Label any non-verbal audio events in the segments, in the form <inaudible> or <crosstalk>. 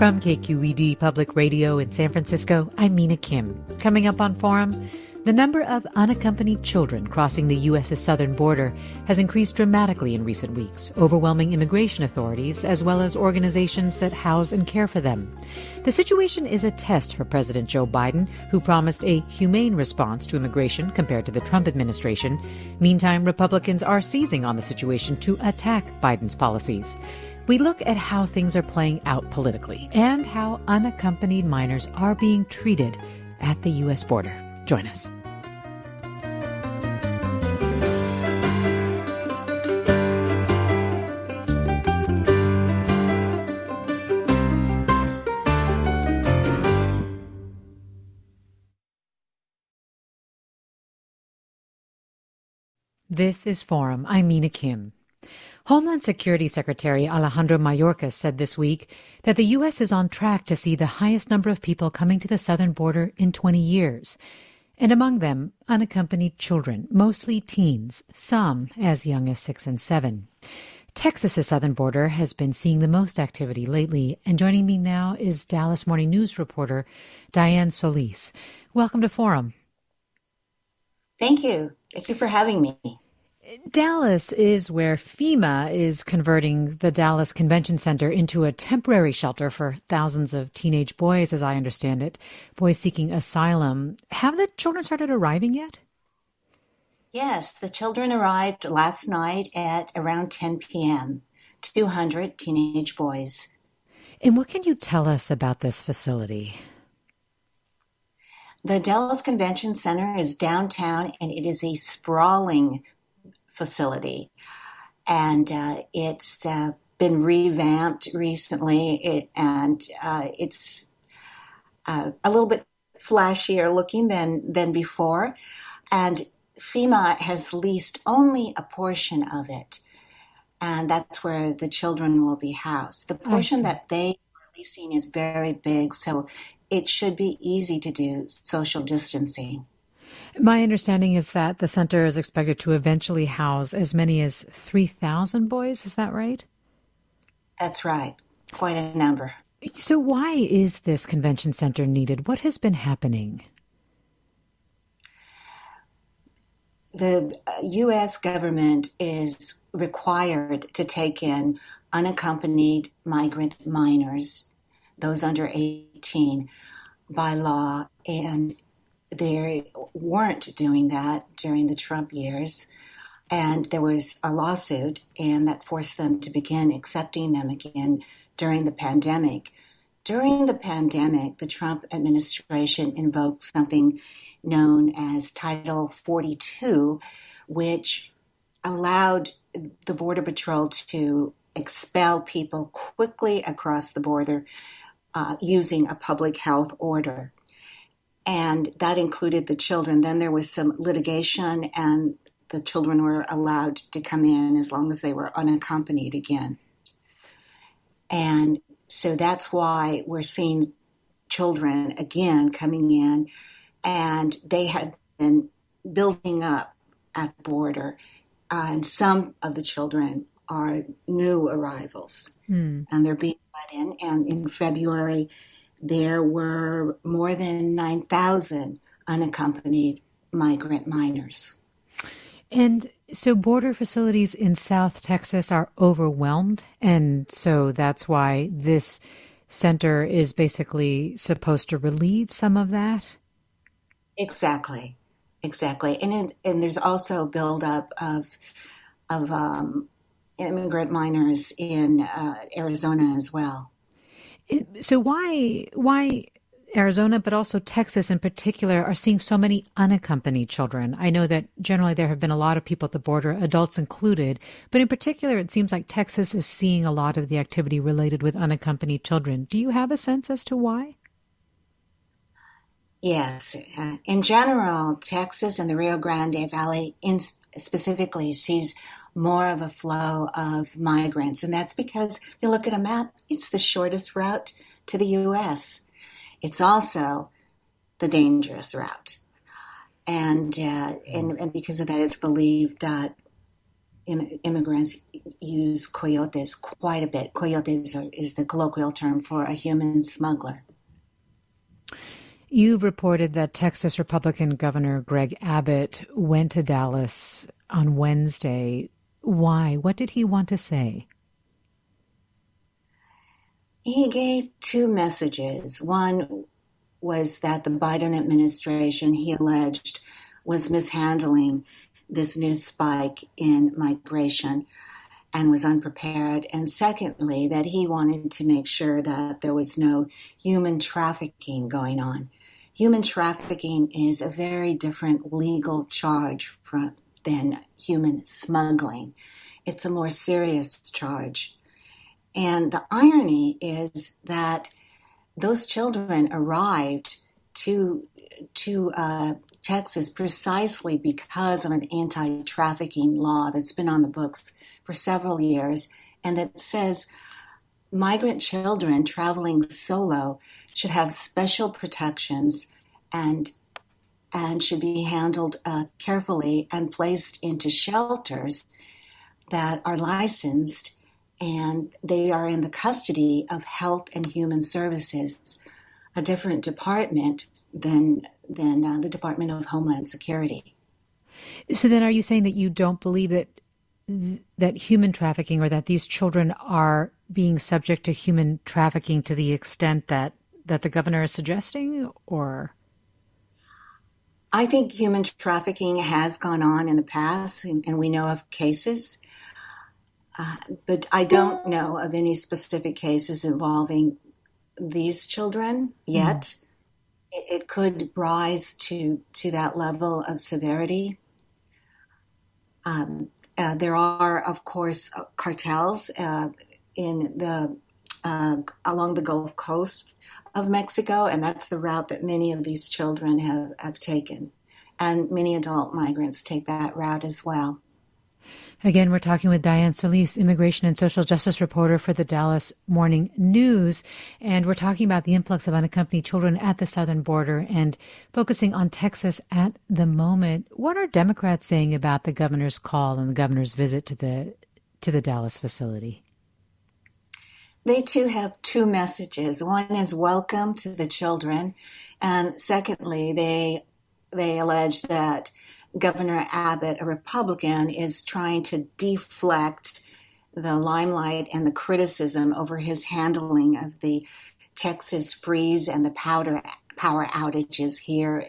From KQED Public Radio in San Francisco, I'm Mina Kim. Coming up on Forum, the number of unaccompanied children crossing the U.S.'s southern border has increased dramatically in recent weeks, overwhelming immigration authorities as well as organizations that house and care for them. The situation is a test for President Joe Biden, who promised a humane response to immigration compared to the Trump administration. Meantime, Republicans are seizing on the situation to attack Biden's policies. We look at how things are playing out politically and how unaccompanied minors are being treated at the U.S. border. Join us. This is Forum. I'm Mina Kim. Homeland Security Secretary Alejandro Mayorkas said this week that the U.S. is on track to see the highest number of people coming to the southern border in 20 years, and among them, unaccompanied children, mostly teens, some as young as six and seven. Texas's southern border has been seeing the most activity lately, and joining me now is Dallas Morning News reporter Dianne Solis. Welcome to Forum. Thank you. Thank you for having me. Dallas is where FEMA is converting the Dallas Convention Center into a temporary shelter for thousands of teenage boys, as I understand it, boys seeking asylum. Have the children started arriving yet? Yes, the children arrived last night at around 10 p.m. 200 teenage boys. And what can you tell us about this facility? The Dallas Convention Center is downtown and it is a sprawling facility. And uh, it's uh, been revamped recently, it, and uh, it's uh, a little bit flashier looking than, than before. And FEMA has leased only a portion of it, and that's where the children will be housed. The portion that they are leasing is very big, so it should be easy to do social distancing. My understanding is that the center is expected to eventually house as many as 3,000 boys. Is that right? That's right. Quite a number. So, why is this convention center needed? What has been happening? The uh, U.S. government is required to take in unaccompanied migrant minors, those under 18, by law. And they weren't doing that during the Trump years. And there was a lawsuit, and that forced them to begin accepting them again during the pandemic. During the pandemic, the Trump administration invoked something known as Title 42, which allowed the Border Patrol to expel people quickly across the border uh, using a public health order and that included the children. Then there was some litigation, and the children were allowed to come in as long as they were unaccompanied again. And so that's why we're seeing children again coming in, and they had been building up at the border. Uh, and some of the children are new arrivals, mm. and they're being let in. And in February, there were more than 9,000 unaccompanied migrant minors. And So, border facilities in South Texas are overwhelmed, and so that's why this center is basically supposed to relieve some of that? Exactly. Exactly. And, and there's also buildup of, of um, immigrant minors in uh, Arizona as well. So, why, why Arizona, but also Texas in particular, are seeing so many unaccompanied children. I know that generally there have been a lot of people at the border, adults included, but in particular, it seems like Texas is seeing a lot of the activity related with unaccompanied children. Do you have a sense as to why? Yes. Uh, in general, Texas and the Rio Grande Valley in specifically sees more of a flow of migrants. And that's because if you look at a map, it's the shortest route to the U.S. It's also the dangerous route. And, uh, and, and because of that, it's believed that immigrants use coyotes quite a bit. Coyotes are, is the colloquial term for a human smuggler. You've reported that Texas Republican Governor Greg Abbott went to Dallas on Wednesday. Why? What did he want to say? He gave two messages. One was that the Biden administration, he alleged, was mishandling this new spike in migration and was unprepared. And secondly, that he wanted to make sure that there was no human trafficking going on. Human trafficking is a very different legal charge from, than human smuggling. It's a more serious charge. And the irony is that those children arrived to to uh, Texas precisely because of an anti-trafficking law that's been on the books for several years, and that says migrant children traveling solo should have special protections and and should be handled uh, carefully and placed into shelters that are licensed and they are in the custody of Health and Human Services, a different department than than uh, the Department of Homeland Security. So then, are you saying that you don't believe that that human trafficking or that these children are being subject to human trafficking to the extent that that the governor is suggesting, or? I think human trafficking has gone on in the past, and we know of cases. Uh, but I don't know of any specific cases involving these children yet. Mm. It, it, could rise to to that level of severity. Um, uh, there are, of course, uh, cartels uh, in the uh, along the Gulf Coast of Mexico, and that's the route that many of these children have, have taken. And many adult migrants take that route as well. Again, we're talking with Dianne Solis, immigration and social justice reporter for the Dallas Morning News. And we're talking about the influx of unaccompanied children at the southern border and focusing on Texas at the moment. What are Democrats saying about the governor's call and the governor's visit to the to the Dallas facility? They too have two messages. One is welcome to the children, and secondly, they they allege that Governor Abbott, a Republican, is trying to deflect the limelight and the criticism over his handling of the Texas freeze and the powder power outages here,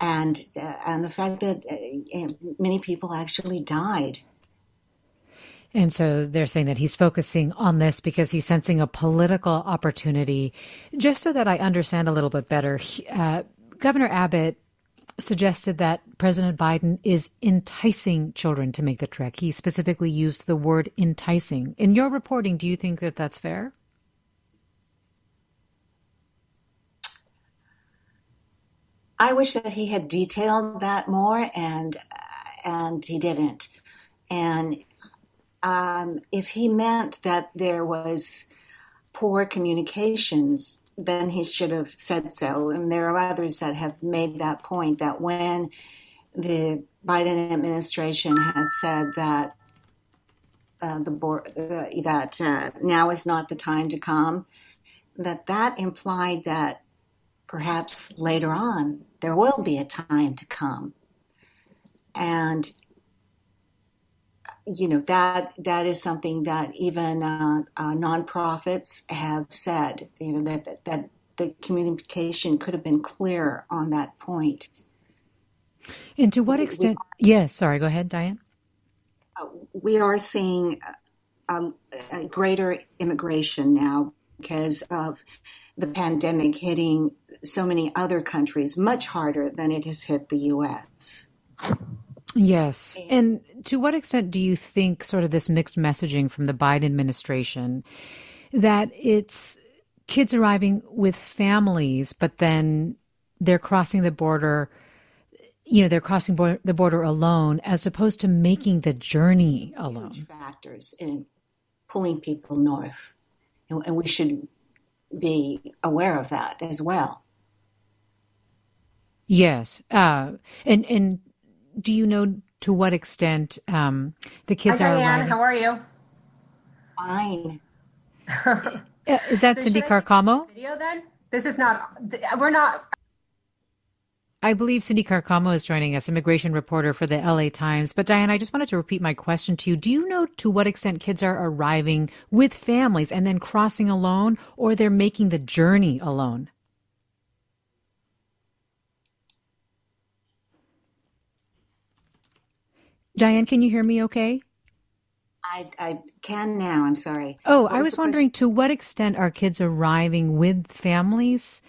and and the fact that uh, many people actually died. And so they're saying that he's focusing on this because he's sensing a political opportunity. Just so that I understand a little bit better, uh, Governor Abbott suggested that President Biden is enticing children to make the trek. He specifically used the word enticing. In your reporting, do you think that that's fair? I wish that he had detailed that more, and and he didn't. And um, if he meant that there was poor communications then he should have said so. And there are others that have made that point that when the Biden administration has said that uh, the board uh, that uh, now is not the time to come, that that implied that perhaps later on there will be a time to come, and you know that that is something that even uh, uh, nonprofits have said. You know that, that that the communication could have been clearer on that point. And to what extent? We, yes, sorry. Go ahead, Dianne. Uh, we are seeing a, a greater immigration now because of the pandemic hitting so many other countries much harder than it has hit the U.S. Yes. And to what extent do you think sort of this mixed messaging from the Biden administration that it's kids arriving with families, but then they're crossing the border, you know, they're crossing bo- the border alone as opposed to making the journey alone? factors in pulling people north. And, and we should be aware of that as well. Yes. Uh, and, and do you know to what extent um, the kids Hi, are Dianne. arriving? How are you? Fine. <laughs> Uh, Is that So Cindy should I take Carcamo? Video then? This is not. We're not. I believe Cindy Carcamo is joining us, immigration reporter for the LA Times. But Dianne, I just wanted to repeat my question to you. Do you know to what extent kids are arriving with families and then crossing alone, or they're making the journey alone? Dianne, can you hear me okay? I, I can now. I'm sorry. Oh, I was wondering to what extent are kids arriving with families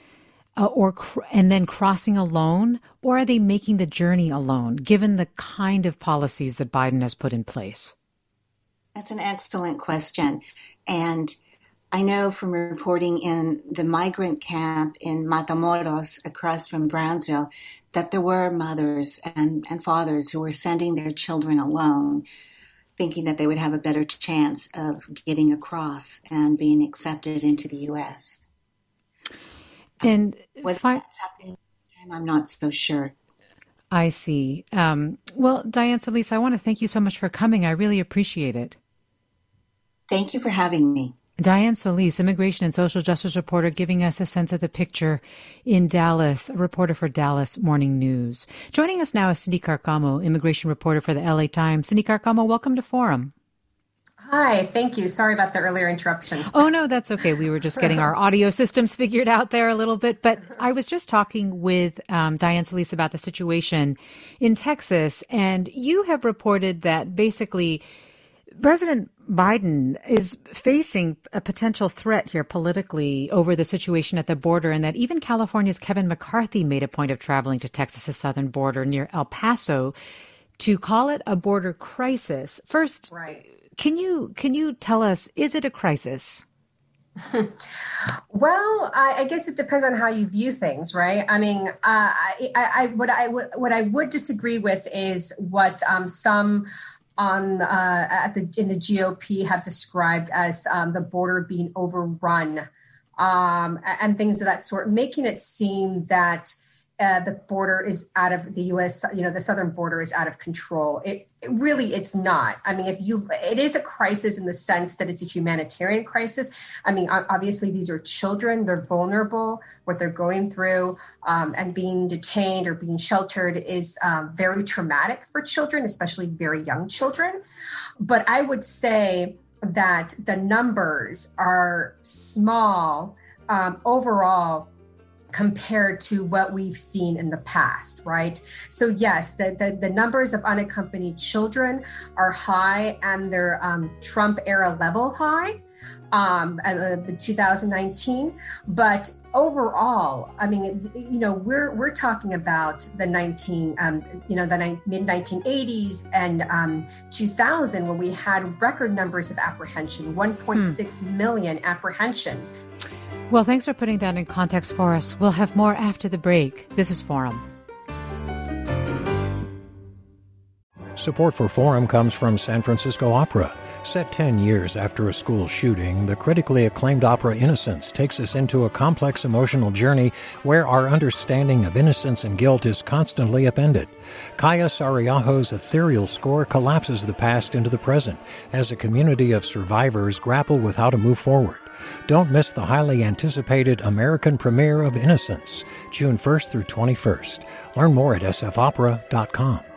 uh, or cr- and then crossing alone or are they making the journey alone given the kind of policies that Biden has put in place? That's an excellent question. And I know from reporting in the migrant camp in Matamoros across from Brownsville that there were mothers and, and fathers who were sending their children alone, thinking that they would have a better chance of getting across and being accepted into the U.S. And Whether fi- that's happening this time, I'm not so sure. I see. Um, well, Dianne Solis, I want to thank you so much for coming. I really appreciate it. Thank you for having me. Dianne Solis, immigration and social justice reporter, giving us a sense of the picture in Dallas, a reporter for Dallas Morning News. Joining us now is Cindy Carcamo, immigration reporter for the LA Times. Cindy Carcamo, welcome to Forum. Hi. Thank you. Sorry about the earlier interruption. Oh, no, that's okay. We were just getting our <laughs> audio systems figured out there a little bit. But I was just talking with um, Dianne Solis about the situation in Texas, and you have reported that basically President Biden is facing a potential threat here politically over the situation at the border, and that even California's Kevin McCarthy made a point of traveling to Texas's southern border near El Paso to call it a border crisis. First, Right. can you can you tell us is it a crisis? <laughs> Well, I, I guess it depends on how you view things, right? I mean, uh, I, I, I, what I would what I would disagree with is what um, some on uh, at the in the GOP have described as um, the border being overrun um, and things of that sort, making it seem that uh, the border is out of the U.S. You know, the southern border is out of control. It, it really, it's not. I mean, if you, it is a crisis in the sense that it's a humanitarian crisis. I mean, obviously, these are children; they're vulnerable. What they're going through um, and being detained or being sheltered is um, very traumatic for children, especially very young children. But I would say that the numbers are small um, overall compared to what we've seen in the past, right? So yes, the the, the numbers of unaccompanied children are high and they're um, Trump era level high. Um, uh, the 2019, but overall, I mean, you know, we're we're talking about the 19, um, you know, the ni- mid 1980s and um, 2000 when we had record numbers of apprehension, 1.6 million apprehensions. Well, thanks for putting that in context for us. We'll have more after the break. This is Forum. Support for Forum comes from San Francisco Opera. Set 10 years after a school shooting, the critically acclaimed opera Innocence takes us into a complex emotional journey where our understanding of innocence and guilt is constantly upended. Kaija Saariaho's ethereal score collapses the past into the present as a community of survivors grapple with how to move forward. Don't miss the highly anticipated American premiere of Innocence, June 1st through 21st. Learn more at sfopera.com.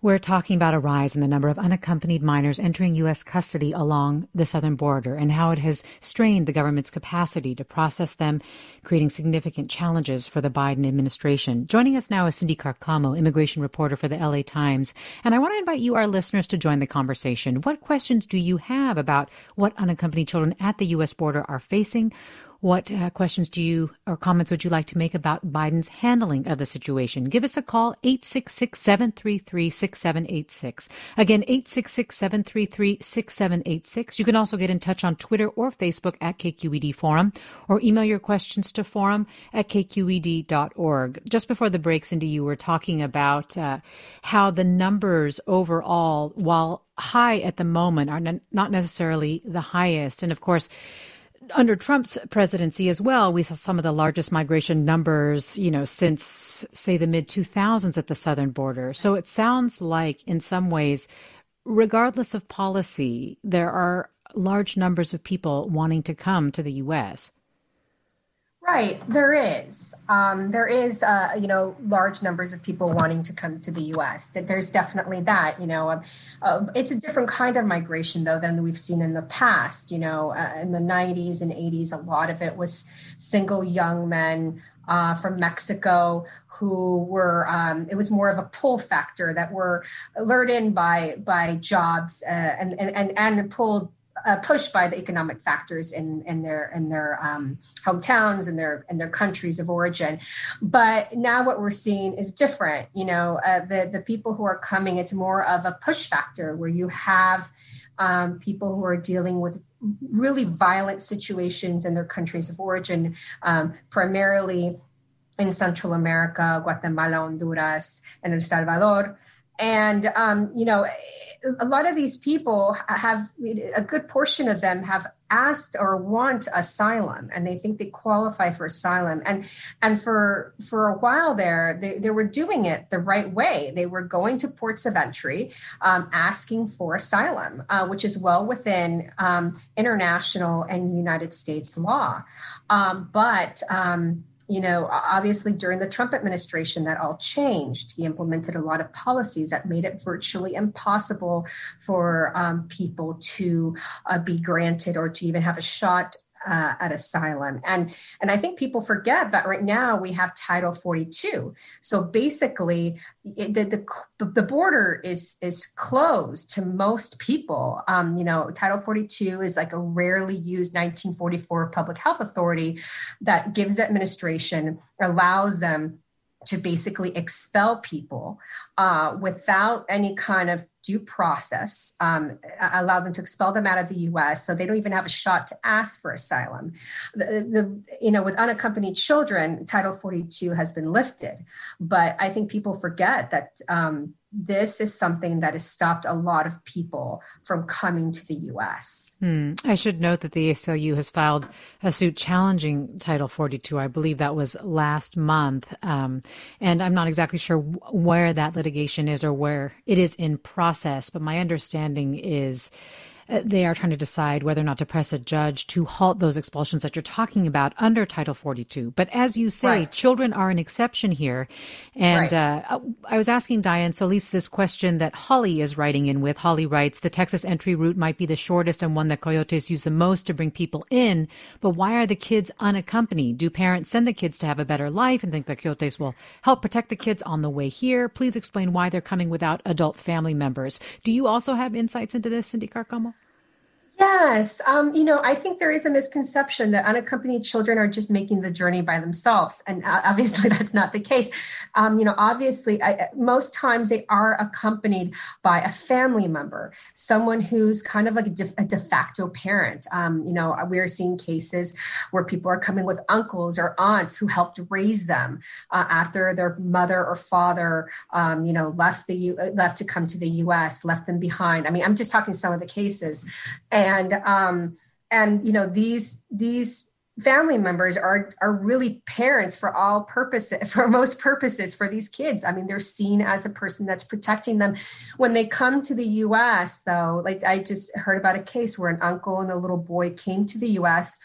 We're talking about a rise in the number of unaccompanied minors entering U.S. custody along the southern border and how it has strained the government's capacity to process them, creating significant challenges for the Biden administration. Joining us now is Cindy Carcamo, immigration reporter for the LA Times. And I want to invite you, our listeners, to join the conversation. What questions do you have about what unaccompanied children at the U.S. border are facing? What uh, questions do you or comments would you like to make about Biden's handling of the situation? Give us a call, 866 733 6786. Again, 866 733 6786. You can also get in touch on Twitter or Facebook at KQED Forum or email your questions to forum at kqed.org. Just before the break, Cindy, you were talking about uh, how the numbers overall, while high at the moment, are not necessarily the highest. And of course, under Trump's presidency as well, we saw some of the largest migration numbers, you know, since say the mid 2000s at the southern border. So it sounds like in some ways, regardless of policy, there are large numbers of people wanting to come to the U.S. Right, there is. Um, there is, uh, you know, large numbers of people wanting to come to the U.S. That there's definitely that. You know, uh, uh, it's a different kind of migration though than we've seen in the past. You know, uh, in the '90s and '80s, a lot of it was single young men uh, from Mexico who were um, it was more of a pull factor that were lured in by by jobs uh, and, and and and pulled uh, pushed by the economic factors in in their in their um, hometowns and their and their countries of origin. But now what we're seeing is different. You know, uh, the the people who are coming, it's more of a push factor where you have um, people who are dealing with really violent situations in their countries of origin, um, primarily in Central America, Guatemala, Honduras, and El Salvador. And um, you know a lot of these people have a good portion of them have asked or want asylum and they think they qualify for asylum. And and for for a while there they, they were doing it the right way. They were going to ports of entry um, asking for asylum uh, which is well within um, international and united states law. Um, but um, you know, obviously during the Trump administration, that all changed. He implemented a lot of policies that made it virtually impossible for um, people to uh, be granted or to even have a shot uh, at asylum. And and i think people forget that right now we have title 42 so basically it, the, the the border is is closed to most people. Um, you know title 42 is like a rarely used 1944 public health authority that gives administration allows them to basically expel people uh, without any kind of due process, um, allow them to expel them out of the U.S. So they don't even have a shot to ask for asylum. The, the, you know, with unaccompanied children, Title 42 has been lifted, but I think people forget that um, this is something that has stopped a lot of people from coming to the U.S. Hmm. I should note that the ACLU has filed a suit challenging Title 42. I believe that was last month. Um, and I'm not exactly sure where that litigation is or where it is in process, but my understanding is they are trying to decide whether or not to press a judge to halt those expulsions that you're talking about under Title 42. But as you say, right. children are an exception here. And right. uh, I was asking Dianne Solis this question that Holly is writing in with. Holly writes, the Texas entry route might be the shortest and one that coyotes use the most to bring people in, but why are the kids unaccompanied? Do parents send the kids to have a better life and think the coyotes will help protect the kids on the way here? Please explain why they're coming without adult family members. Do you also have insights into this, Cindy Carcamo? Yes. Um, you know, I think there is a misconception that unaccompanied children are just making the journey by themselves. And uh, obviously, <laughs> that's not the case. Um, you know, obviously, I, most times they are accompanied by a family member, someone who's kind of like a de, a de facto parent. Um, you know, we're seeing cases where people are coming with uncles or aunts who helped raise them uh, after their mother or father, um, you know, left the U- left to come to the U.S., left them behind. I mean, I'm just talking some of the cases. And and um, and you know these these family members are are really parents for all purposes <laughs> for most purposes for these kids. I mean they're seen as a person that's protecting them. When they come to the us though like i just heard about a case where an uncle and a little boy came to the us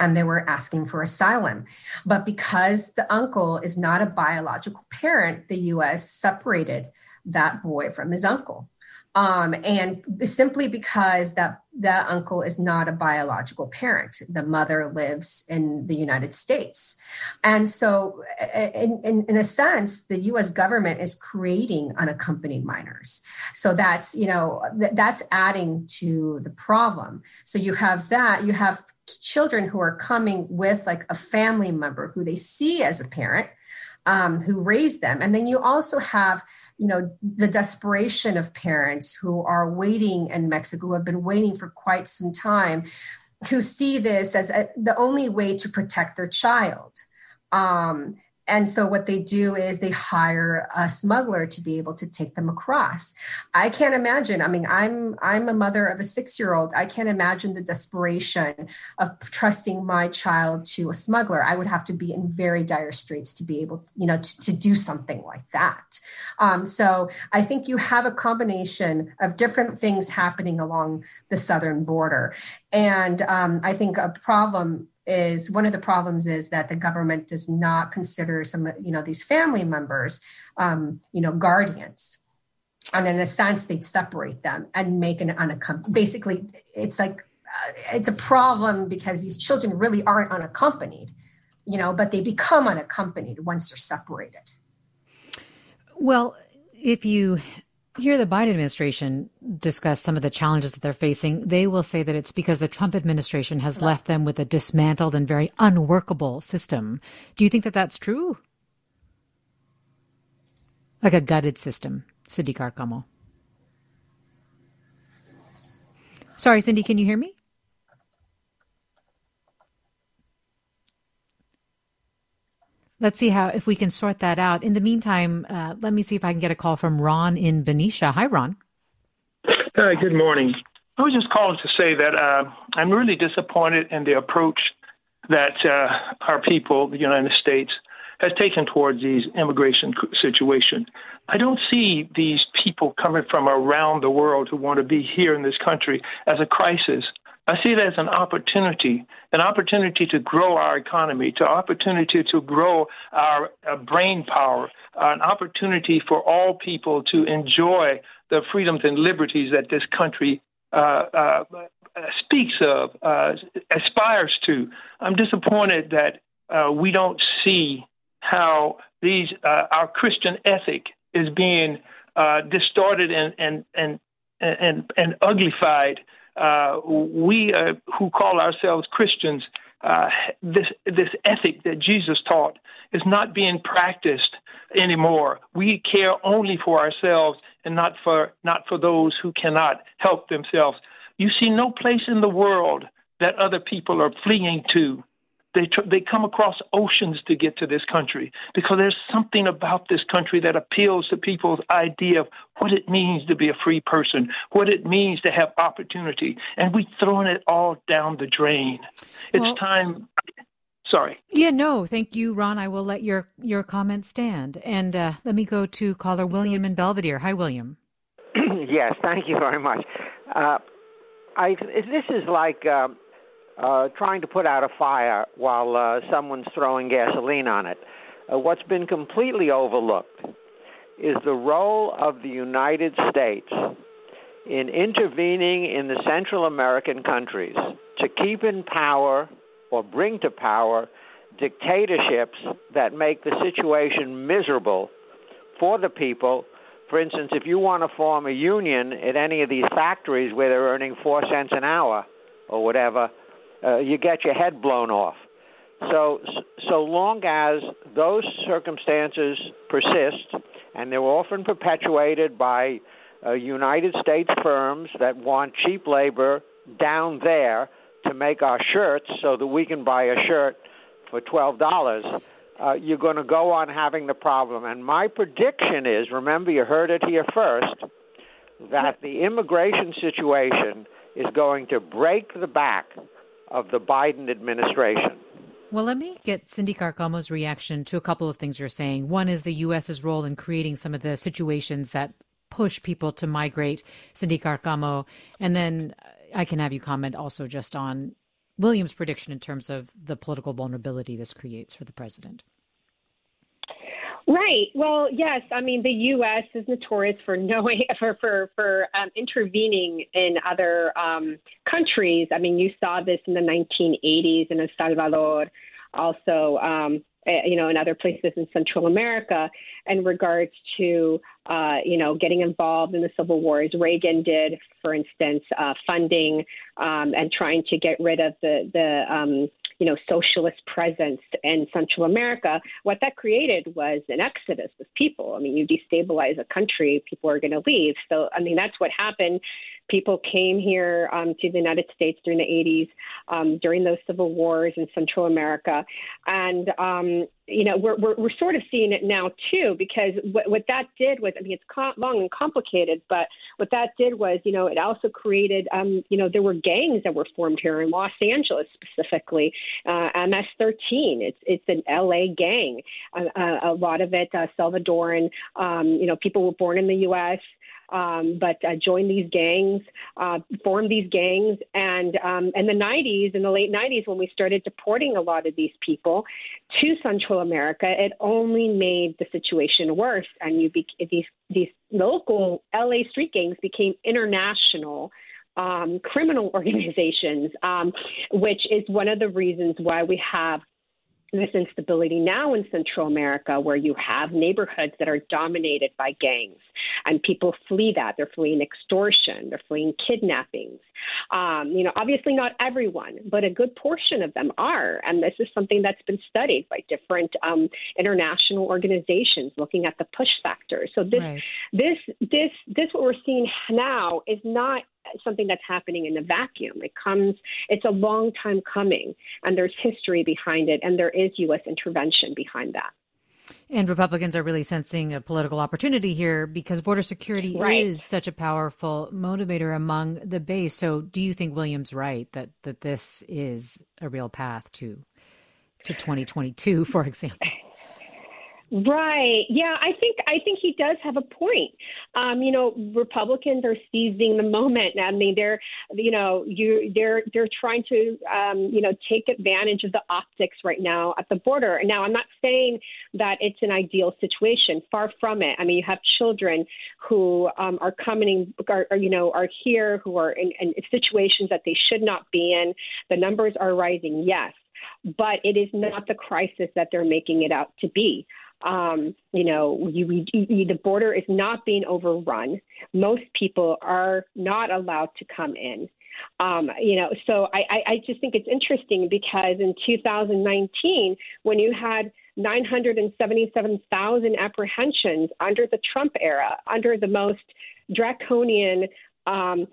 and they were asking for asylum. But because the uncle is not a biological parent the us separated that boy from his uncle um, and simply because that that uncle is not a biological parent the mother lives in the united states. And so in, in, in, a sense the us government is creating unaccompanied minors. So that's you know th- that's adding to the problem. So you have that you have children who are coming with like a family member who they see as a parent um, who raised them. And then you also have you know the desperation of parents who are waiting in mexico who have been waiting for quite some time who see this as a, the only way to protect their child. Um, and so what they do is they hire a smuggler to be able to take them across. I can't imagine i mean i'm i'm a mother of a six year old i can't imagine the desperation of trusting my child to a smuggler. I would have to be in very dire straits to be able to, you know to, to do something like that. Um, so i think you have a combination of different things happening along the southern border. And um, i think a problem is one of the problems is that the government does not consider some you know these family members um, you know guardians. And in a sense they'd separate them and make an unaccompanied basically it's like uh, it's a problem because these children really aren't unaccompanied you know but they become unaccompanied once they're separated. Well if you hear the Biden administration discuss some of the challenges that they're facing, they will say that it's because the Trump administration has left them with a dismantled and very unworkable system. Do you think that that's true? Like a gutted system, Cindy Carcamo. Sorry, Cindy, can you hear me? Let's see how if we can sort that out. In the meantime, uh, let me see if I can get a call from Ron in Benicia. Hi, Ron. Hi, good morning. I was just calling to say that uh, I'm really disappointed in the approach that uh, our people, the United States, has taken towards these immigration situation. I don't see these people coming from around the world who want to be here in this country as a crisis. I see it as an opportunity, an opportunity to grow our economy, to opportunity to grow our uh, brain power, uh, an opportunity for all people to enjoy the freedoms and liberties that this country uh, uh speaks of, uh, aspires to. I'm disappointed that uh, we don't see how these our Christian ethic is being distorted and and and and, and uglified uh, we uh, who call ourselves Christians, uh, this this ethic that Jesus taught is not being practiced anymore. We care only for ourselves and not for not for those who cannot help themselves. You see no place in the world that other people are fleeing to they tr- they come across oceans to get to this country because there's something about this country that appeals to people's idea of what it means to be a free person, what it means to have opportunity, and we've thrown it all down the drain. It's well, time. Sorry. Yeah, no, thank you, Ron. I will let your your comment stand, and uh, let me go to caller William in Belvedere. Hi, William. <clears throat> yes, thank you very much. Uh, I, this is like. Uh, uh, trying to put out a fire while uh, someone's throwing gasoline on it. Uh, what's been completely overlooked is the role of the United States in intervening in the Central American countries to keep in power or bring to power dictatorships that make the situation miserable for the people. For instance, if you want to form a union at any of these factories where they're earning four cents an hour or whatever, uh, you get your head blown off. So, so long as those circumstances persist, and they're often perpetuated by uh, United States firms that want cheap labor down there to make our shirts so that we can buy a shirt for $12, uh, you're going to go on having the problem. And my prediction is remember, you heard it here first that the immigration situation is going to break the back of the Biden administration. Well, let me get Cindy Carcamo's reaction to a couple of things you're saying. One is the U.S.'s role in creating some of the situations that push people to migrate, Cindy Carcamo. And then I can have you comment also just on William's prediction in terms of the political vulnerability this creates for the president. Right. Well, yes. I mean, the U.S. is notorious for knowing <laughs> for for for um, intervening in other um, countries. I mean, you saw this in the 1980s in El Salvador, also, um, eh, you know, in other places in Central America, in regards to uh, you know getting involved in the civil wars. Reagan did, for instance, uh, funding um, and trying to get rid of the the um, you know, socialist presence in Central America, what that created was an exodus of people. I mean, you destabilize a country, people are going to leave. So, I mean, that's what happened people came here um, to the United States during the 80s, um, during those civil wars in Central America. And, um, you know, we're, we're, we're, sort of seeing it now too, because what, what that did was, I mean, it's com- long and complicated, but what that did was, you know, it also created, um, you know, there were gangs that were formed here in Los Angeles specifically, uh, MS-13. It's it's an LA gang. Uh, uh, a lot of it uh, Salvadoran. Um, you know, people were born in the U.S um, but uh, these gangs, uh, these gangs, and um, in the 90s, in the late 90s, when we started deporting a lot of these people to Central America, it only made the situation worse, and you be- these these local LA street gangs became international. Um, criminal <laughs> organizations, um, which is one of the reasons why we have this instability now in Central America, where you have neighborhoods that are dominated by gangs, and people flee that. They're fleeing extortion, they're fleeing kidnappings. Um, you know, obviously not everyone, but a good portion of them are, and this is something that's been studied by different um, international organizations looking at the push factors. So this, right. this, this, this, what we're seeing now is not something that's happening in a vacuum. It comes, it's a long time coming, and there's history behind it, and there is U.S. intervention behind that. And Republicans are really sensing a political opportunity here because border security right. is such a powerful motivator among the base. So, do you think Williams right that that this is a real path to to 2022, for example? <laughs> Right. Yeah, I think I think he does have a point. Um, you know, Republicans are seizing the moment. I mean, they're you know you they're they're trying to um, you know take advantage of the optics right now at the border. Now, I'm not saying that it's an ideal situation. Far from it. I mean, you have children who um, are coming, are, you know, are here who are in, in situations that they should not be in. The numbers are rising. Yes but it is not the crisis that they're making it out to be. Um, you know, you, you, the border is not being overrun. Most people are not allowed to come in. Um, you know, so I, I, I just think it's interesting because in 2019, when you had 977,000 apprehensions under the Trump era, under the most draconian um,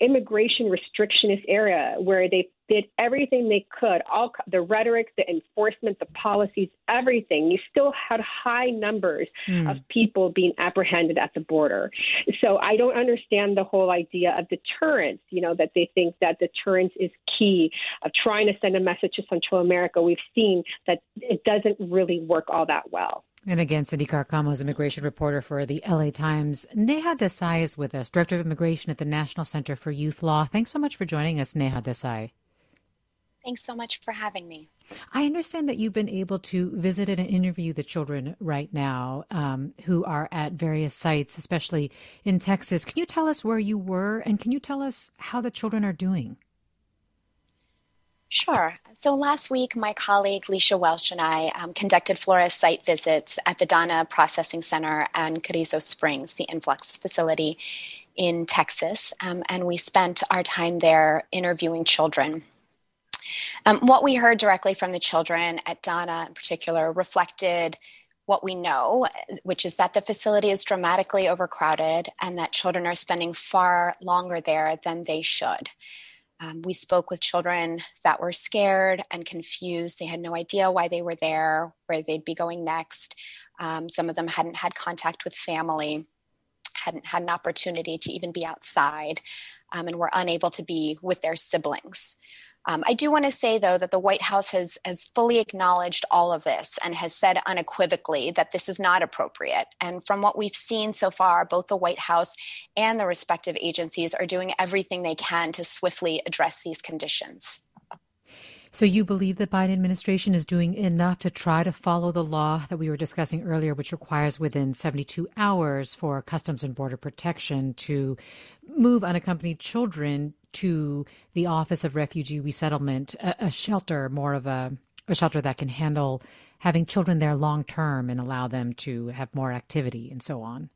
immigration restrictionist era where they did everything they could, all the rhetoric, the enforcement, the policies, everything. You still had high numbers mm. of people being apprehended at the border. So I don't understand the whole idea of deterrence. You know that they think that deterrence is key of trying to send a message to Central America. We've seen that it doesn't really work all that well. And again, Cindy Carcamo is immigration reporter for the LA Times. Neha Desai is with us, Director of Immigration at the National Center for Youth Law. Thanks so much for joining us, Neha Desai. Thanks so much for having me. I understand that you've been able to visit and interview the children right now um, who are at various sites, especially in Texas. Can you tell us where you were and can you tell us how the children are doing? Sure. So last week, my colleague Leecia Welch and I um, conducted Flores site visits at the Donna Processing Center and Carrizo Springs, the influx facility in Texas, um, and we spent our time there interviewing children. Um, what we heard directly from the children at Donna in particular reflected what we know, which is that the facility is dramatically overcrowded and that children are spending far longer there than they should. Um, we spoke with children that were scared and confused. They had no idea why they were there, where they'd be going next. Um, some of them hadn't had contact with family, hadn't had an opportunity to even be outside, um, and were unable to be with their siblings. Um, I do want to say, though, that the White House has, has fully acknowledged all of this and has said unequivocally that this is not appropriate. And from what we've seen so far, both the White House and the respective agencies are doing everything they can to swiftly address these conditions. So you believe the Biden administration is doing enough to try to follow the law that we were discussing earlier, which requires within 72 hours for Customs and Border Protection to move unaccompanied children to the Office of Refugee Resettlement, a, a shelter, more of a, a shelter that can handle having children there long term and allow them to have more activity and so on?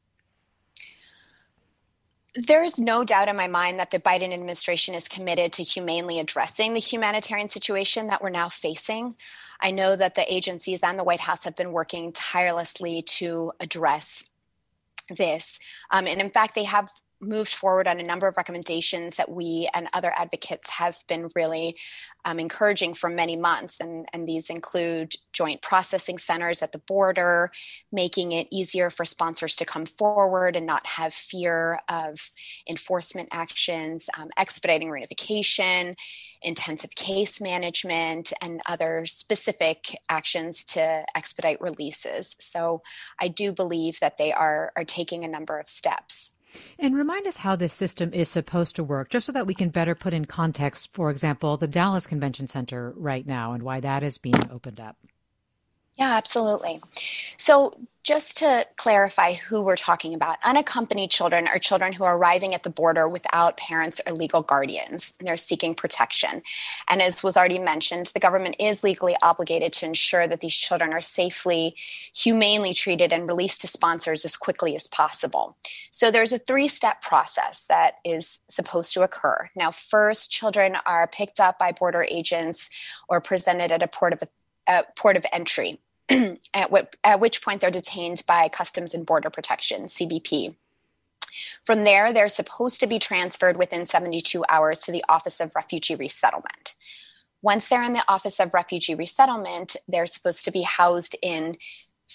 There is no doubt in my mind that the Biden administration is committed to humanely addressing the humanitarian situation that we're now facing. I know that the agencies and the White House have been working tirelessly to address this. Um, and in fact, they have moved forward on a number of recommendations that we and other advocates have been really um, encouraging for many months. And, and these include joint processing centers at the border, making it easier for sponsors to come forward and not have fear of enforcement actions, um, expediting reunification, intensive case management, and other specific actions to expedite releases. So I do believe that they are, are taking a number of steps. And remind us how this system is supposed to work, just so that we can better put in context, for example, the Dallas Convention Center right now and why that is being opened up. Yeah, absolutely. So, just to clarify who we're talking about, unaccompanied children are children who are arriving at the border without parents or legal guardians, and they're seeking protection. And as was already mentioned, the government is legally obligated to ensure that these children are safely, humanely treated, and released to sponsors as quickly as possible. So, there's a three step process that is supposed to occur. Now, first, children are picked up by border agents or presented at a port of, a uh, port of entry <clears throat> at, what, at which point they're detained by Customs and Border Protection, CBP. From there, they're supposed to be transferred within 72 hours to the Office of Refugee Resettlement. Once they're in the Office of Refugee Resettlement, they're supposed to be housed in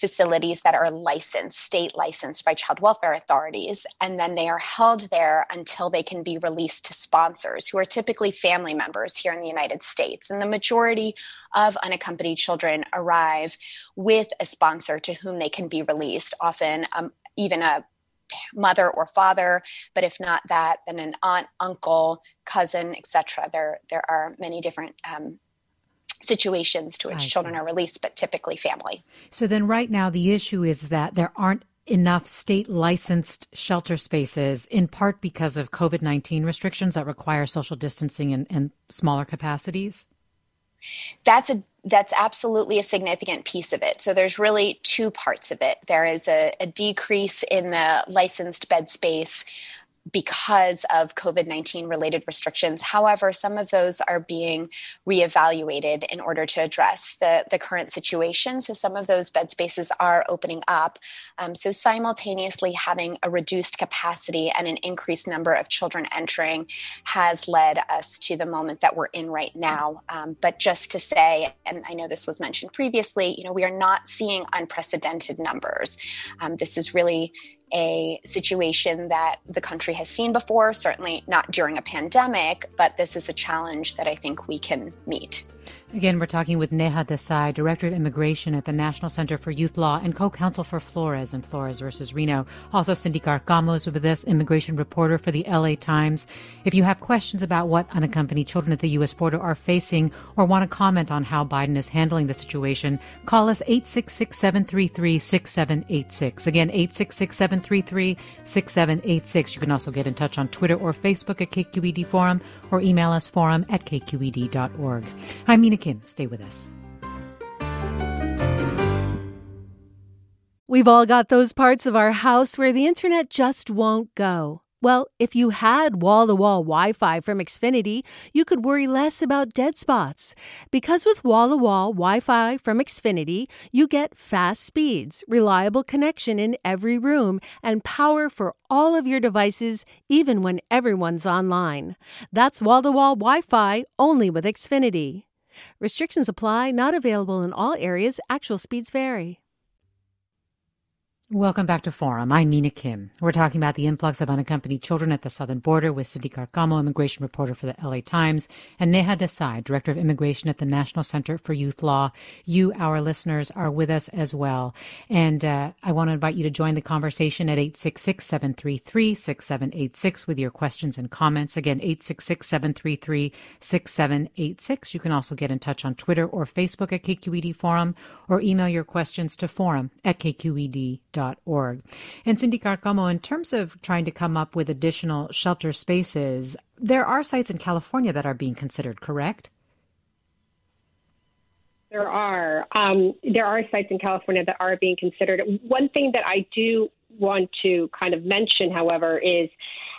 facilities that are licensed, state licensed by child welfare authorities, and then they are held there until they can be released to sponsors who are typically family members here in the United States. And the majority of unaccompanied children arrive with a sponsor to whom they can be released, often um, even a mother or father but if not that then an aunt uncle cousin etc there there are many different um, situations to which children are released, but typically family. So then, right now, the issue is that there aren't enough state licensed shelter spaces, in part because of COVID 19 restrictions that require social distancing and, and smaller capacities? That's a that's absolutely a significant piece of it. So there's really two parts of it. There is a, a decrease in the licensed bed space because of COVID 19 related restrictions. However, some of those are being reevaluated in order to address the, the current situation. So, some of those bed spaces are opening up. Um, so, simultaneously having a reduced capacity and an increased number of children entering has led us to the moment that we're in right now. Um, but just to say, and I know this was mentioned previously, you know, we are not seeing unprecedented numbers. Um, this is really a situation that the country has seen before, certainly not during a pandemic, but this is a challenge that I think we can meet. Again, we're talking with Neha Desai, Director of Immigration at the National Center for Youth Law and co-counsel for Flores and Flores versus Reno. Also, Cindy Carcamo is with us, immigration reporter for the LA Times. If you have questions about what unaccompanied children at the U.S. border are facing or want to comment on how Biden is handling the situation, call us 866-733-6786. Again, 866-733-6786. You can also get in touch on Twitter or Facebook at KQED Forum or email us forum at kqed.org. I'm Mina Kim. Stay with us. We've all got those parts of our house where the internet just won't go. Well, if you had wall to wall Wi Fi from Xfinity, you could worry less about dead spots. Because with wall to wall Wi Fi from Xfinity, you get fast speeds, reliable connection in every room, and power for all of your devices, even when everyone's online. That's wall to wall Wi Fi only with Xfinity. Restrictions apply, not available in all areas, actual speeds vary. Welcome back to Forum. I'm Mina Kim. We're talking about the influx of unaccompanied children at the southern border with Cindy Carcamo, immigration reporter for the LA Times, and Neha Desai, director of immigration at the National Center for Youth Law. You, our listeners, are with us as well. And uh, I want to invite you to join the conversation at 866 733 6786 with your questions and comments. Again, 866 733 6786. You can also get in touch on Twitter or Facebook at KQED Forum or email your questions to forum at kqed.com And Cindy Carcamo, in terms of trying to come up with additional shelter spaces, there are sites in California that are being considered, correct? There are. Um, there are sites in California that are being considered. One thing that I do want to kind of mention, however, is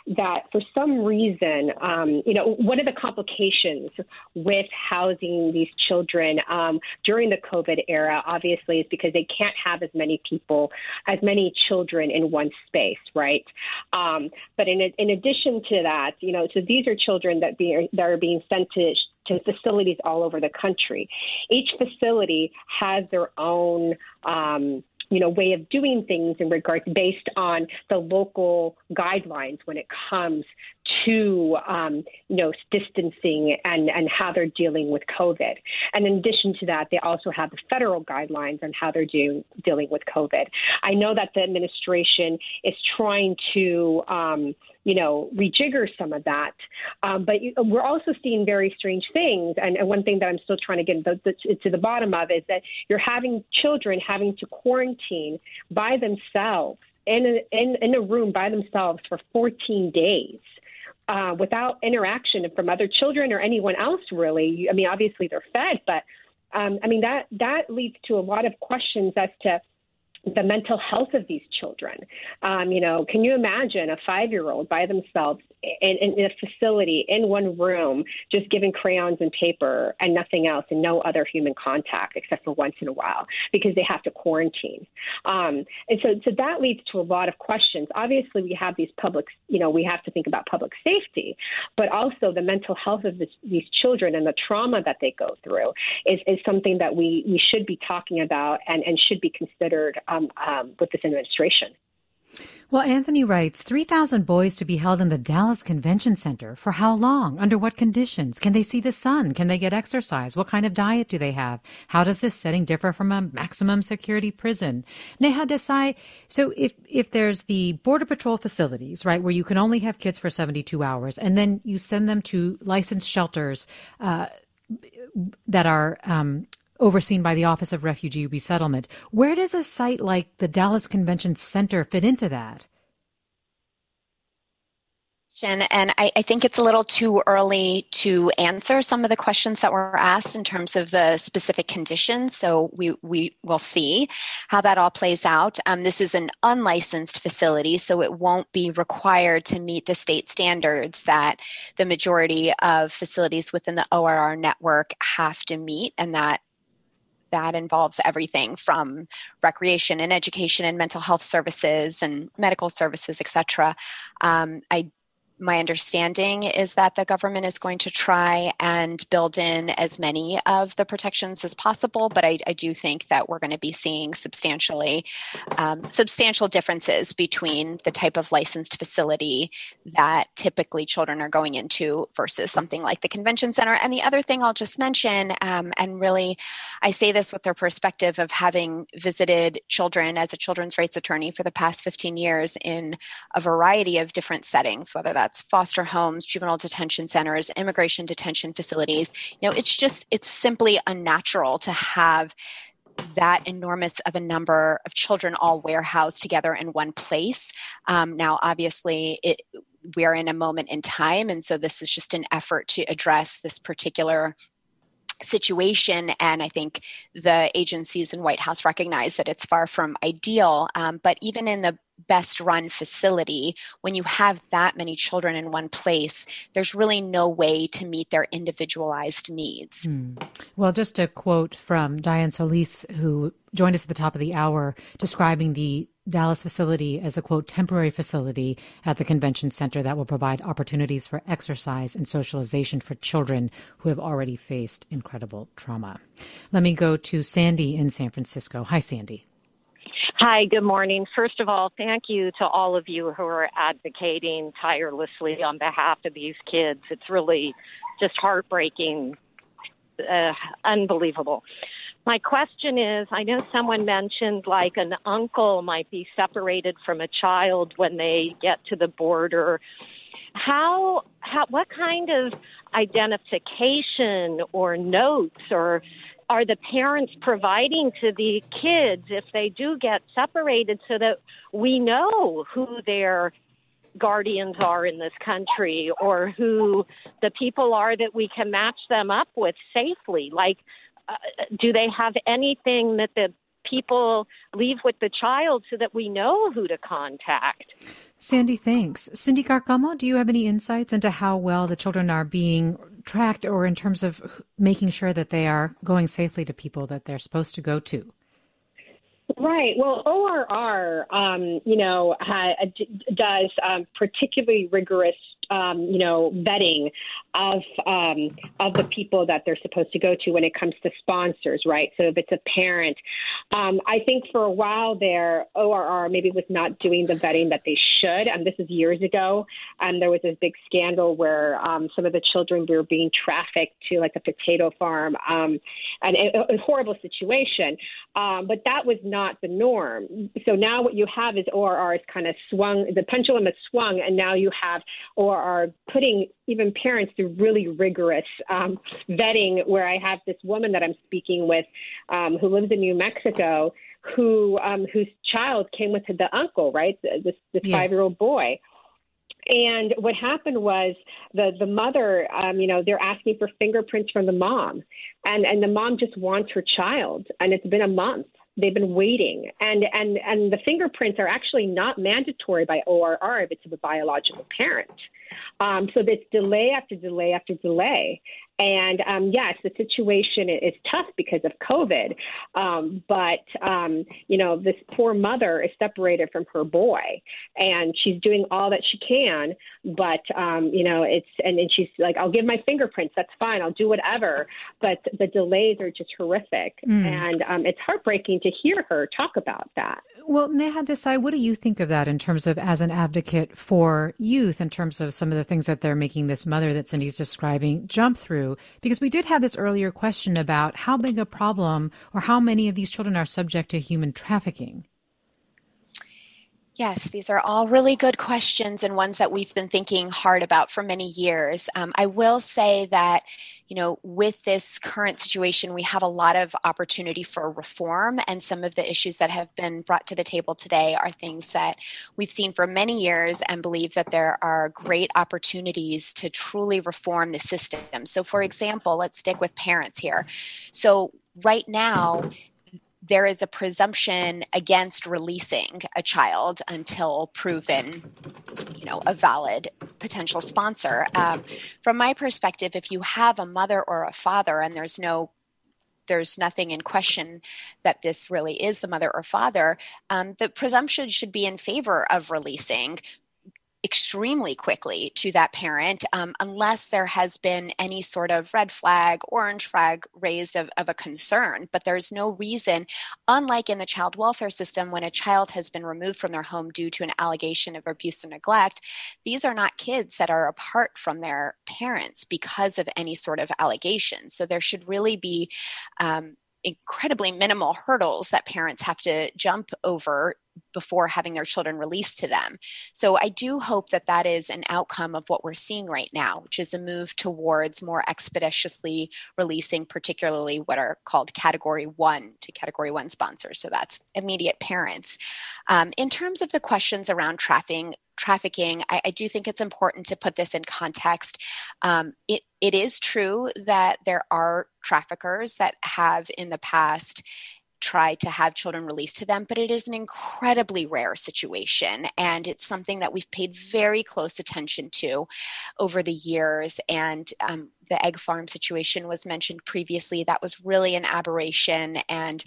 that for some reason, um, you know, one of the complications with housing these children um, during the COVID era, obviously, is because they can't have as many people, as many children in one space, right? Um, but in, in addition to that, you know, so these are children that, be, that are being sent to to facilities all over the country. Each facility has their own um, you know, way of doing things in regards based on the local guidelines when it comes to, um, you know, distancing and, and how they're dealing with COVID. And in addition to that, they also have the federal guidelines on how they're do, dealing with COVID. I know that the administration is trying to, um, you know, rejigger some of that. Um, but we're also seeing very strange things. And, and one thing that I'm still trying to get the, the, to the bottom of is that you're having children having to quarantine by themselves in a, in, in a room by themselves for 14 days. Uh, without interaction from other children or anyone else, really. I mean, obviously they're fed, but um, I mean that that leads to a lot of questions as to the mental health of these children. Um, you know, can you imagine a five year old by themselves in, in, a facility in one room, just given crayons and paper and nothing else, and no other human contact except for once in a while because they have to quarantine? Um, and so, so that leads to a lot of questions. Obviously, we have these public, you know, we have to think about public safety, but also the mental health of this, these children and the trauma that they go through is, is something that we, we should be talking about and, and should be considered um, um, with this administration. Well, Anthony writes 3,000 boys to be held in the Dallas Convention Center. For how long? Under what conditions? Can they see the sun? Can they get exercise? What kind of diet do they have? How does this setting differ from a maximum security prison? Neha Desai, so if, if there's the Border Patrol facilities, right, where you can only have kids for 72 hours, and then you send them to licensed shelters, uh, that are um, overseen by the Office of Refugee Resettlement. Where does a site like the Dallas Convention Center fit into that? And I, I, think it's a little too early to answer some of the questions that were asked in terms of the specific conditions. So we, we will see how that all plays out. Um, this is an unlicensed facility, so it won't be required to meet the state standards that the majority of facilities within the ORR network have to meet, and that that involves everything from recreation and education and mental health services and medical services, etc. Um, I my understanding is that the government is going to try and build in as many of the protections as possible, but I, I do think that we're going to be seeing substantially um, substantial differences between the type of licensed facility that typically children are going into versus something like the convention center. And the other thing I'll just mention, um, and really, I say this with the perspective of having visited children as a children's rights attorney for the past 15 years in a variety of different settings, whether that's that's foster homes, juvenile detention centers, immigration detention facilities. You know, it's just, it's simply unnatural to have that enormous of a number of children all warehoused together in one place. Um, now, obviously, it, we're in a moment in time, and so this is just an effort to address this particular situation and i think the agencies in white house recognize that it's far from ideal um, but even in the best run facility, when you have that many children in one place, there's really no way to meet their individualized needs. Hmm. Well, just a quote from Dianne Solis, who joined us at the top of the hour, describing the Dallas facility as a quote temporary facility at the convention center that will provide opportunities for exercise and socialization for children who have already faced incredible trauma. Let me go to Sandy in San Francisco. Hi, Sandy. Hi, good morning. First of all, thank you to all of you who are advocating tirelessly on behalf of these kids. It's really just heartbreaking, uh, unbelievable. My question is I know someone mentioned like an uncle might be separated from a child when they get to the border. How, how what kind of identification or notes or are the parents providing to the kids if they do get separated so that we know who their guardians are in this country or who the people are that we can match them up with safely? Like uh, do they have anything that the people leave with the child so that we know who to contact. Sandy, thanks. Cindy Carcamo, do you have any insights into how well the children are being tracked or in terms of making sure that they are going safely to people that they're supposed to go to? Right. Well, ORR, um, you know, ha, does um, particularly rigorous um, you know, vetting of um, of the people that they're supposed to go to when it comes to sponsors, right? So if it's a parent, um, I think for a while there, ORR maybe was not doing the vetting that they should. And this is years ago. And there was this big scandal where um, some of the children were being trafficked to like a potato farm, um, and a, a horrible situation. Um, but that was not the norm. So now what you have is ORR is kind of swung, the pendulum has swung, and now you have ORR are putting even parents through really rigorous um, vetting. Where I have this woman that I'm speaking with um, who lives in New Mexico, who um, whose child came with the uncle, right? This this yes. five year old boy. And what happened was the the mother, um, you know, they're asking for fingerprints from the mom, and and the mom just wants her child, and it's been a month they've been waiting. And and and the fingerprints are actually not mandatory by ORR if it's a biological parent um, so there's delay after delay after delay and um, yes, the situation is tough because of COVID. Um, but, um, you know, this poor mother is separated from her boy and she's doing all that she can. But, um, you know, it's, and then she's like, I'll give my fingerprints. That's fine. I'll do whatever. But the delays are just horrific. Mm. And um, it's heartbreaking to hear her talk about that. Well, Neha Desai, what do you think of that in terms of as an advocate for youth, in terms of some of the things that they're making this mother that Cindy's describing jump through? Because we did have this earlier question about how big a problem or how many of these children are subject to human trafficking. Yes, these are all really good questions and ones that we've been thinking hard about for many years. Um, I will say that, you know, with this current situation, we have a lot of opportunity for reform, and some of the issues that have been brought to the table today are things that we've seen for many years and believe that there are great opportunities to truly reform the system. So, for example, let's stick with parents here. So, right now, there is a presumption against releasing a child until proven you know a valid potential sponsor. Um, from my perspective if you have a mother or a father and there's no there's nothing in question that this really is the mother or father, um, the presumption should be in favor of releasing extremely quickly to that parent um, unless there has been any sort of red flag, orange flag raised of, of a concern. But there's no reason, unlike in the child welfare system, when a child has been removed from their home due to an allegation of abuse and neglect, these are not kids that are apart from their parents because of any sort of allegation. So there should really be um, incredibly minimal hurdles that parents have to jump over before having their children released to them. So I do hope that that is an outcome of what we're seeing right now, which is a move towards more expeditiously releasing, particularly what are called category one to category one sponsors. So that's immediate parents. Um, in terms of the questions around trafficking, trafficking, I, I, do think it's important to put this in context. Um, it, it is true that there are traffickers that have in the past try to have children released to them, but it is an incredibly rare situation. And it's something that we've paid very close attention to over the years. And um, the egg farm situation was mentioned previously. That was really an aberration. And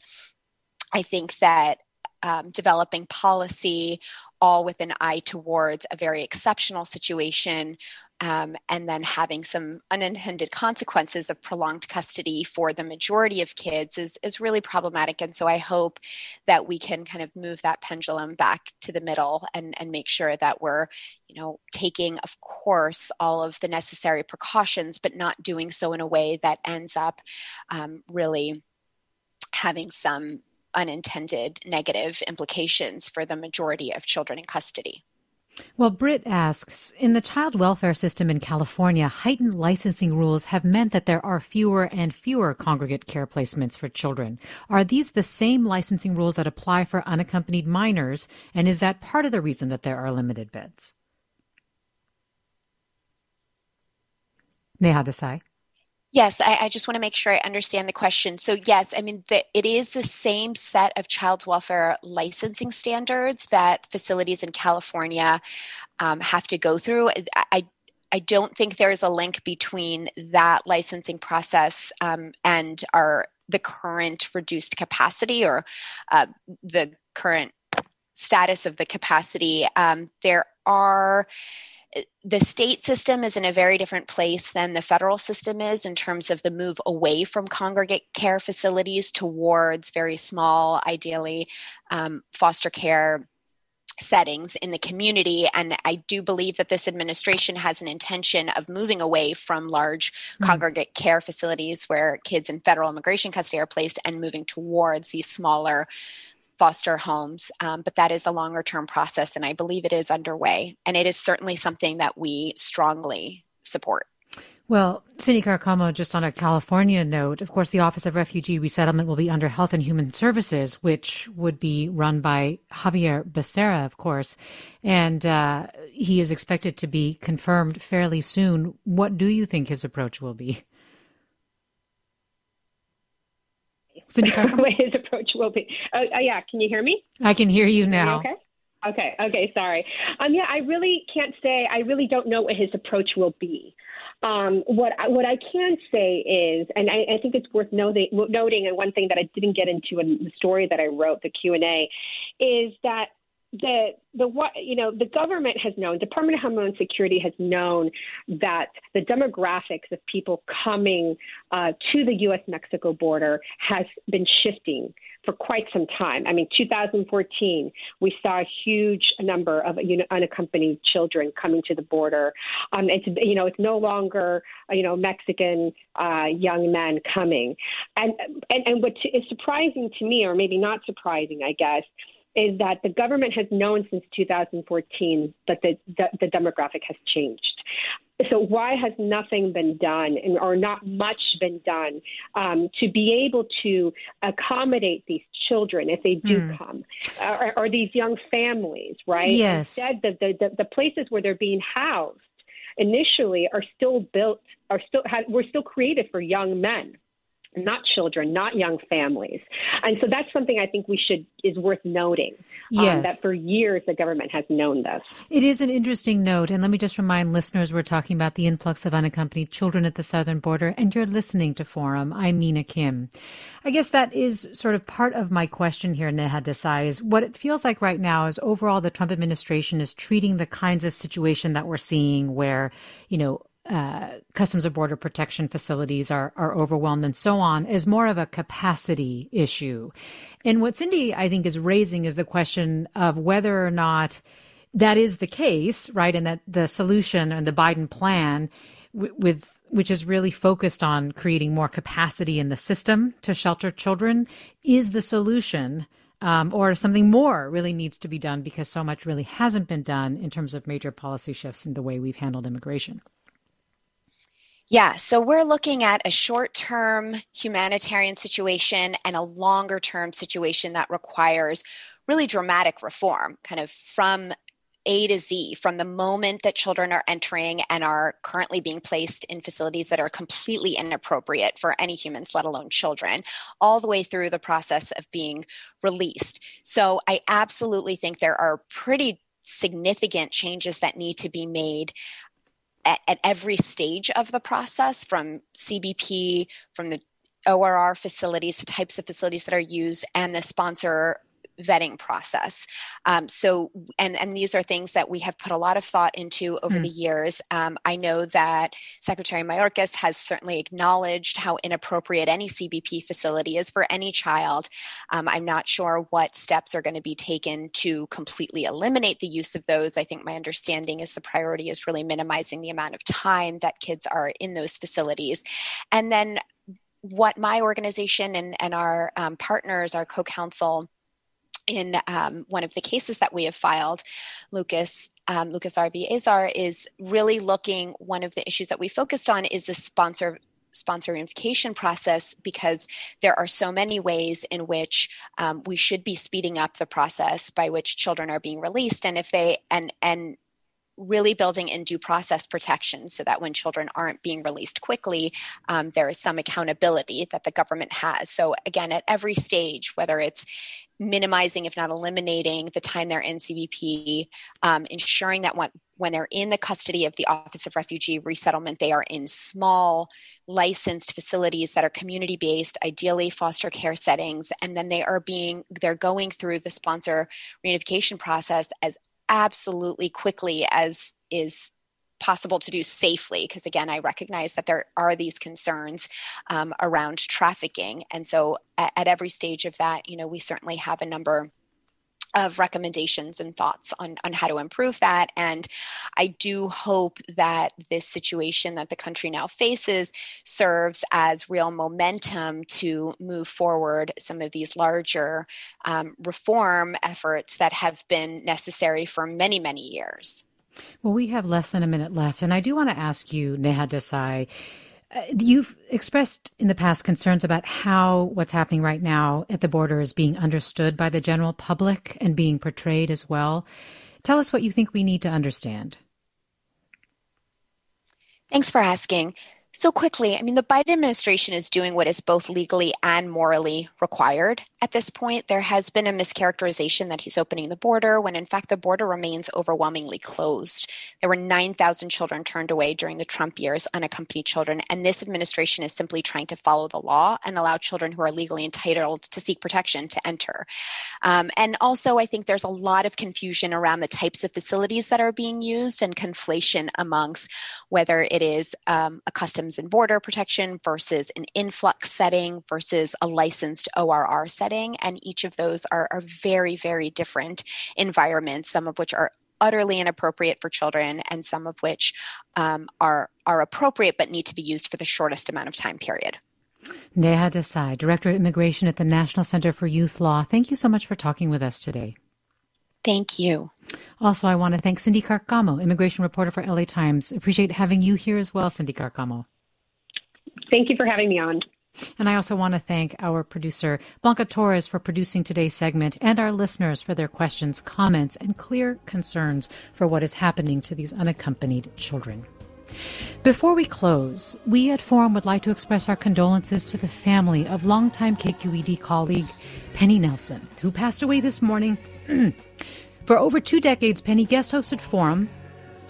I think that um, developing policy all with an eye towards a very exceptional situation um, and then having some unintended consequences of prolonged custody for the majority of kids is, is really problematic. And so I hope that we can kind of move that pendulum back to the middle and, and make sure that we're, you know, taking, of course, all of the necessary precautions, but not doing so in a way that ends up um, really having some unintended negative implications for the majority of children in custody. Well, Britt asks In the child welfare system in California, heightened licensing rules have meant that there are fewer and fewer congregate care placements for children. Are these the same licensing rules that apply for unaccompanied minors? And is that part of the reason that there are limited beds? Neha Desai. Yes, I, I, just want to make sure I understand the question. So, yes, I mean, the, it is the same set of child welfare licensing standards that facilities in California um, have to go through. I, I don't think there is a link between that licensing process um, and our the current reduced capacity or uh, the current status of the capacity. Um, there are the state system is in a very different place than the federal system is in terms of the move away from congregate care facilities towards very small, ideally um, foster care settings in the community. And I do believe that this administration has an intention of moving away from large mm-hmm. congregate care facilities where kids in federal immigration custody are placed and moving towards these smaller foster homes, um, but that is a longer term process, and I believe it is underway. And it is certainly something that we strongly support. Well, Cindy Carcamo, just on a California note, of course, the Office of Refugee Resettlement will be under Health and Human Services, which would be run by Xavier Becerra, of course. And uh, he is expected to be confirmed fairly soon. What do you think his approach will be? Cindy <laughs> his approach will be. Uh, uh, yeah, can you hear me? I can hear you now. okay. Okay. Okay. Sorry. Um, yeah, I really can't say. I really don't know what his approach will be. Um, what I, what I can say is, and I, I think it's worth noting, noting, and one thing that I didn't get into in the story that I wrote, the Q and A, is that the the what you know the government has known department of homeland security has known that the demographics of people coming uh, to the u.s mexico border has been shifting for quite some time. I mean 2014 we saw a huge number of you know, unaccompanied children coming to the border. Um, it's you know it's no longer you know mexican uh, young men coming. And and and what is surprising to me or maybe not surprising i guess is that the government has known since 2014 that the, the, the demographic has changed. So why has nothing been done, and, or not much been done, um, to be able to accommodate these children if they do mm. come, or, or, these young families, right? Yes. Instead, the, the, the places where they're being housed initially are still built, are still had, were still created for young men not children, not young families. And so that's something I think we should is worth noting. Um, yes. Um, that for years the government has known this. It is an interesting note. And let me just remind listeners we're talking about the influx of unaccompanied children at the southern border, and you're listening to Forum. I'm Mina Kim. I guess that is sort of part of my question here, Neha Desai, is what it feels like right now is overall the Trump administration is treating the kinds of situation that we're seeing where, you know, uh, customs and border protection facilities are, are overwhelmed and so on is more of a capacity issue. And what Cindy, I think, is raising is the question of whether or not that is the case, right? And that the solution and the Biden plan w- with which is really focused on creating more capacity in the system to shelter children is the solution um, or something more really needs to be done because so much really hasn't been done in terms of major policy shifts in the way we've handled immigration. Yeah, so we're looking at a short term humanitarian situation and a longer term situation that requires really dramatic reform, kind of from a to Z, from the moment that children are entering and are currently being placed in facilities that are completely inappropriate for any humans, let alone children, all the way through the process of being released. So I absolutely think there are pretty significant changes that need to be made at, at every stage of the process from CBP, from the ORR facilities, the types of facilities that are used, and the sponsor vetting process. Um, so, and and these are things that we have put a lot of thought into over mm. the years. Um, I know that Secretary Mayorkas has certainly acknowledged how inappropriate any CBP facility is for any child. Um, I'm not sure what steps are going to be taken to completely eliminate the use of those. I think my understanding is the priority is really minimizing the amount of time that kids are in those facilities, and then what my organization and, and our um, partners, our co counsel, in um, one of the cases that we have filed, Lucas um, Lucas R. v. Azar is really looking. One of the issues that we focused on is the sponsor sponsor unification process because there are so many ways in which um, we should be speeding up the process by which children are being released and if they and and really building in due process protection so that when children aren't being released quickly, um, there is some accountability that the government has. So, again, at every stage, whether it's minimizing, if not eliminating, the time they're in CBP, um, ensuring that when, when they're in the custody of the Office of Refugee Resettlement, they are in small, licensed facilities that are community based, ideally foster care settings, and then they are being they're going through the sponsor reunification process as absolutely quickly as is possible to do safely because again i recognize that there are these concerns um, around trafficking and so at, at, every stage of that you know we certainly have a number of recommendations and thoughts on, on how to improve that. And I do hope that this situation that the country now faces serves as real momentum to move forward some of these larger um, reform efforts that have been necessary for many, many years. Well, we have less than a minute left, and I do want to ask you, Neha Desai uh, you've expressed in the past concerns about how what's happening right now at the border is being understood by the general public and being portrayed as well. Tell us what you think we need to understand. Thanks for asking. So, quickly, I mean, the Biden administration is doing what is both legally and morally required at this point. There has been a mischaracterization that he's opening the border when, in fact, the border remains overwhelmingly closed. There were 9,000 children turned away during the Trump years, unaccompanied children, and this administration is simply trying to follow the law and allow children who are legally entitled to seek protection to enter. Um, and also, I think there's a lot of confusion around the types of facilities that are being used and conflation amongst whether it is um, a custom Customs and Border Protection versus an influx setting versus a licensed ORR setting. And each of those are, are very, very different environments, some of which are utterly inappropriate for children and some of which um, are, are appropriate but need to be used for the shortest amount of time period. Neha Desai, Director of Immigration at the National Center for Youth Law, thank you so much for talking with us today. Thank you. Also, I want to thank Cindy Carcamo, immigration reporter for LA Times. Appreciate having you here as well, Cindy Carcamo. Thank you for having me on. And I also want to thank our producer, Blanca Torres, for producing today's segment, and our listeners for their questions, comments, and clear concerns for what is happening to these unaccompanied children. Before we close, we at Forum would like to express our condolences to the family of longtime KQED colleague Penny Nelson, who passed away this morning. <clears throat> for over two decades, Penny guest hosted Forum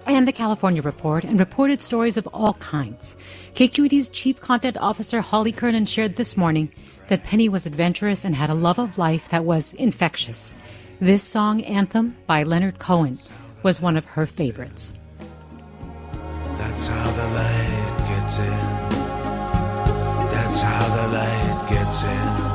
and the California Report and reported stories of all kinds. KQED's Chief Content Officer Holly Kernan shared this morning that Penny was adventurous and had a love of life that was infectious. This song, Anthem by Leonard Cohen, was one of her favorites. That's how the light gets in. That's how the light gets in.